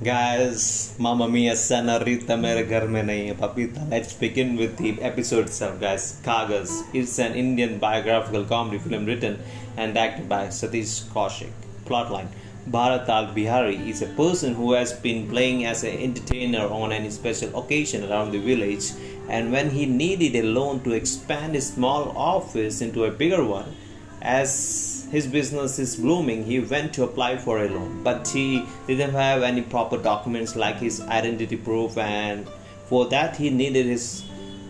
Guys, Mamma Mia Sanarita Mere Ghar Mein Nahi Hai Papita. Let's begin with the episode itself, guys. Kaagaz. It's an Indian biographical comedy film written and acted by Satish Kaushik. Plotline. Bharat Lal Bihari is a person who has been playing as an entertainer on any special occasion around the village and when he needed a loan to expand his small office into a bigger one, as his business is blooming, he went to apply for a loan, but he didn't have any proper documents like his identity proof, and for that he needed his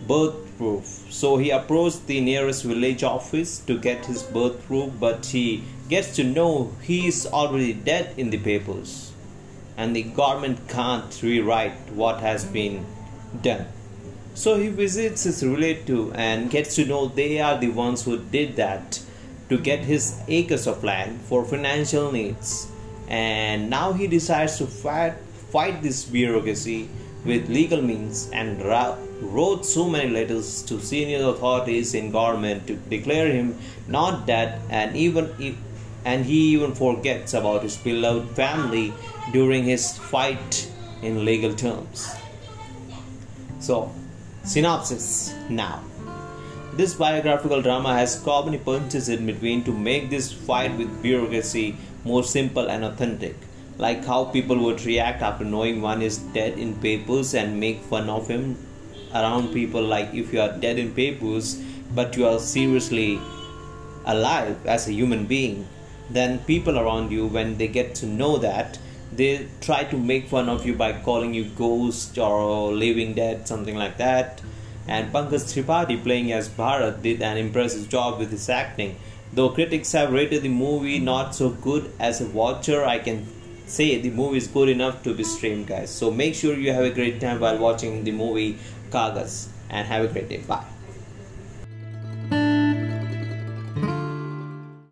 birth proof. So he approached the nearest village office to get his birth proof, but he gets to know he is already dead in the papers, and the government can't rewrite what has been done. So he visits his relative and gets to know they are the ones who did that to get his acres of land for financial needs. And now he decides to fight, fight this bureaucracy with legal means and wrote so many letters to senior authorities in government to declare him not dead and even if, and he even forgets about his beloved family during his fight in legal terms. So, synopsis now. This biographical drama has comedy punches in between to make this fight with bureaucracy more simple and authentic. Like how people would react after knowing one is dead in papers and make fun of him around people, like if you are dead in papers but you are seriously alive as a human being, then people around you, when they get to know that, they try to make fun of you by calling you ghost or living dead, something like that and Pankaj Tripathi playing as Bharat did an impressive job with his acting. Though critics have rated the movie not so good as a watcher, I can say the movie is good enough to be streamed, guys. So make sure you have a great time while watching the movie Kaagaz and have a great day. Bye.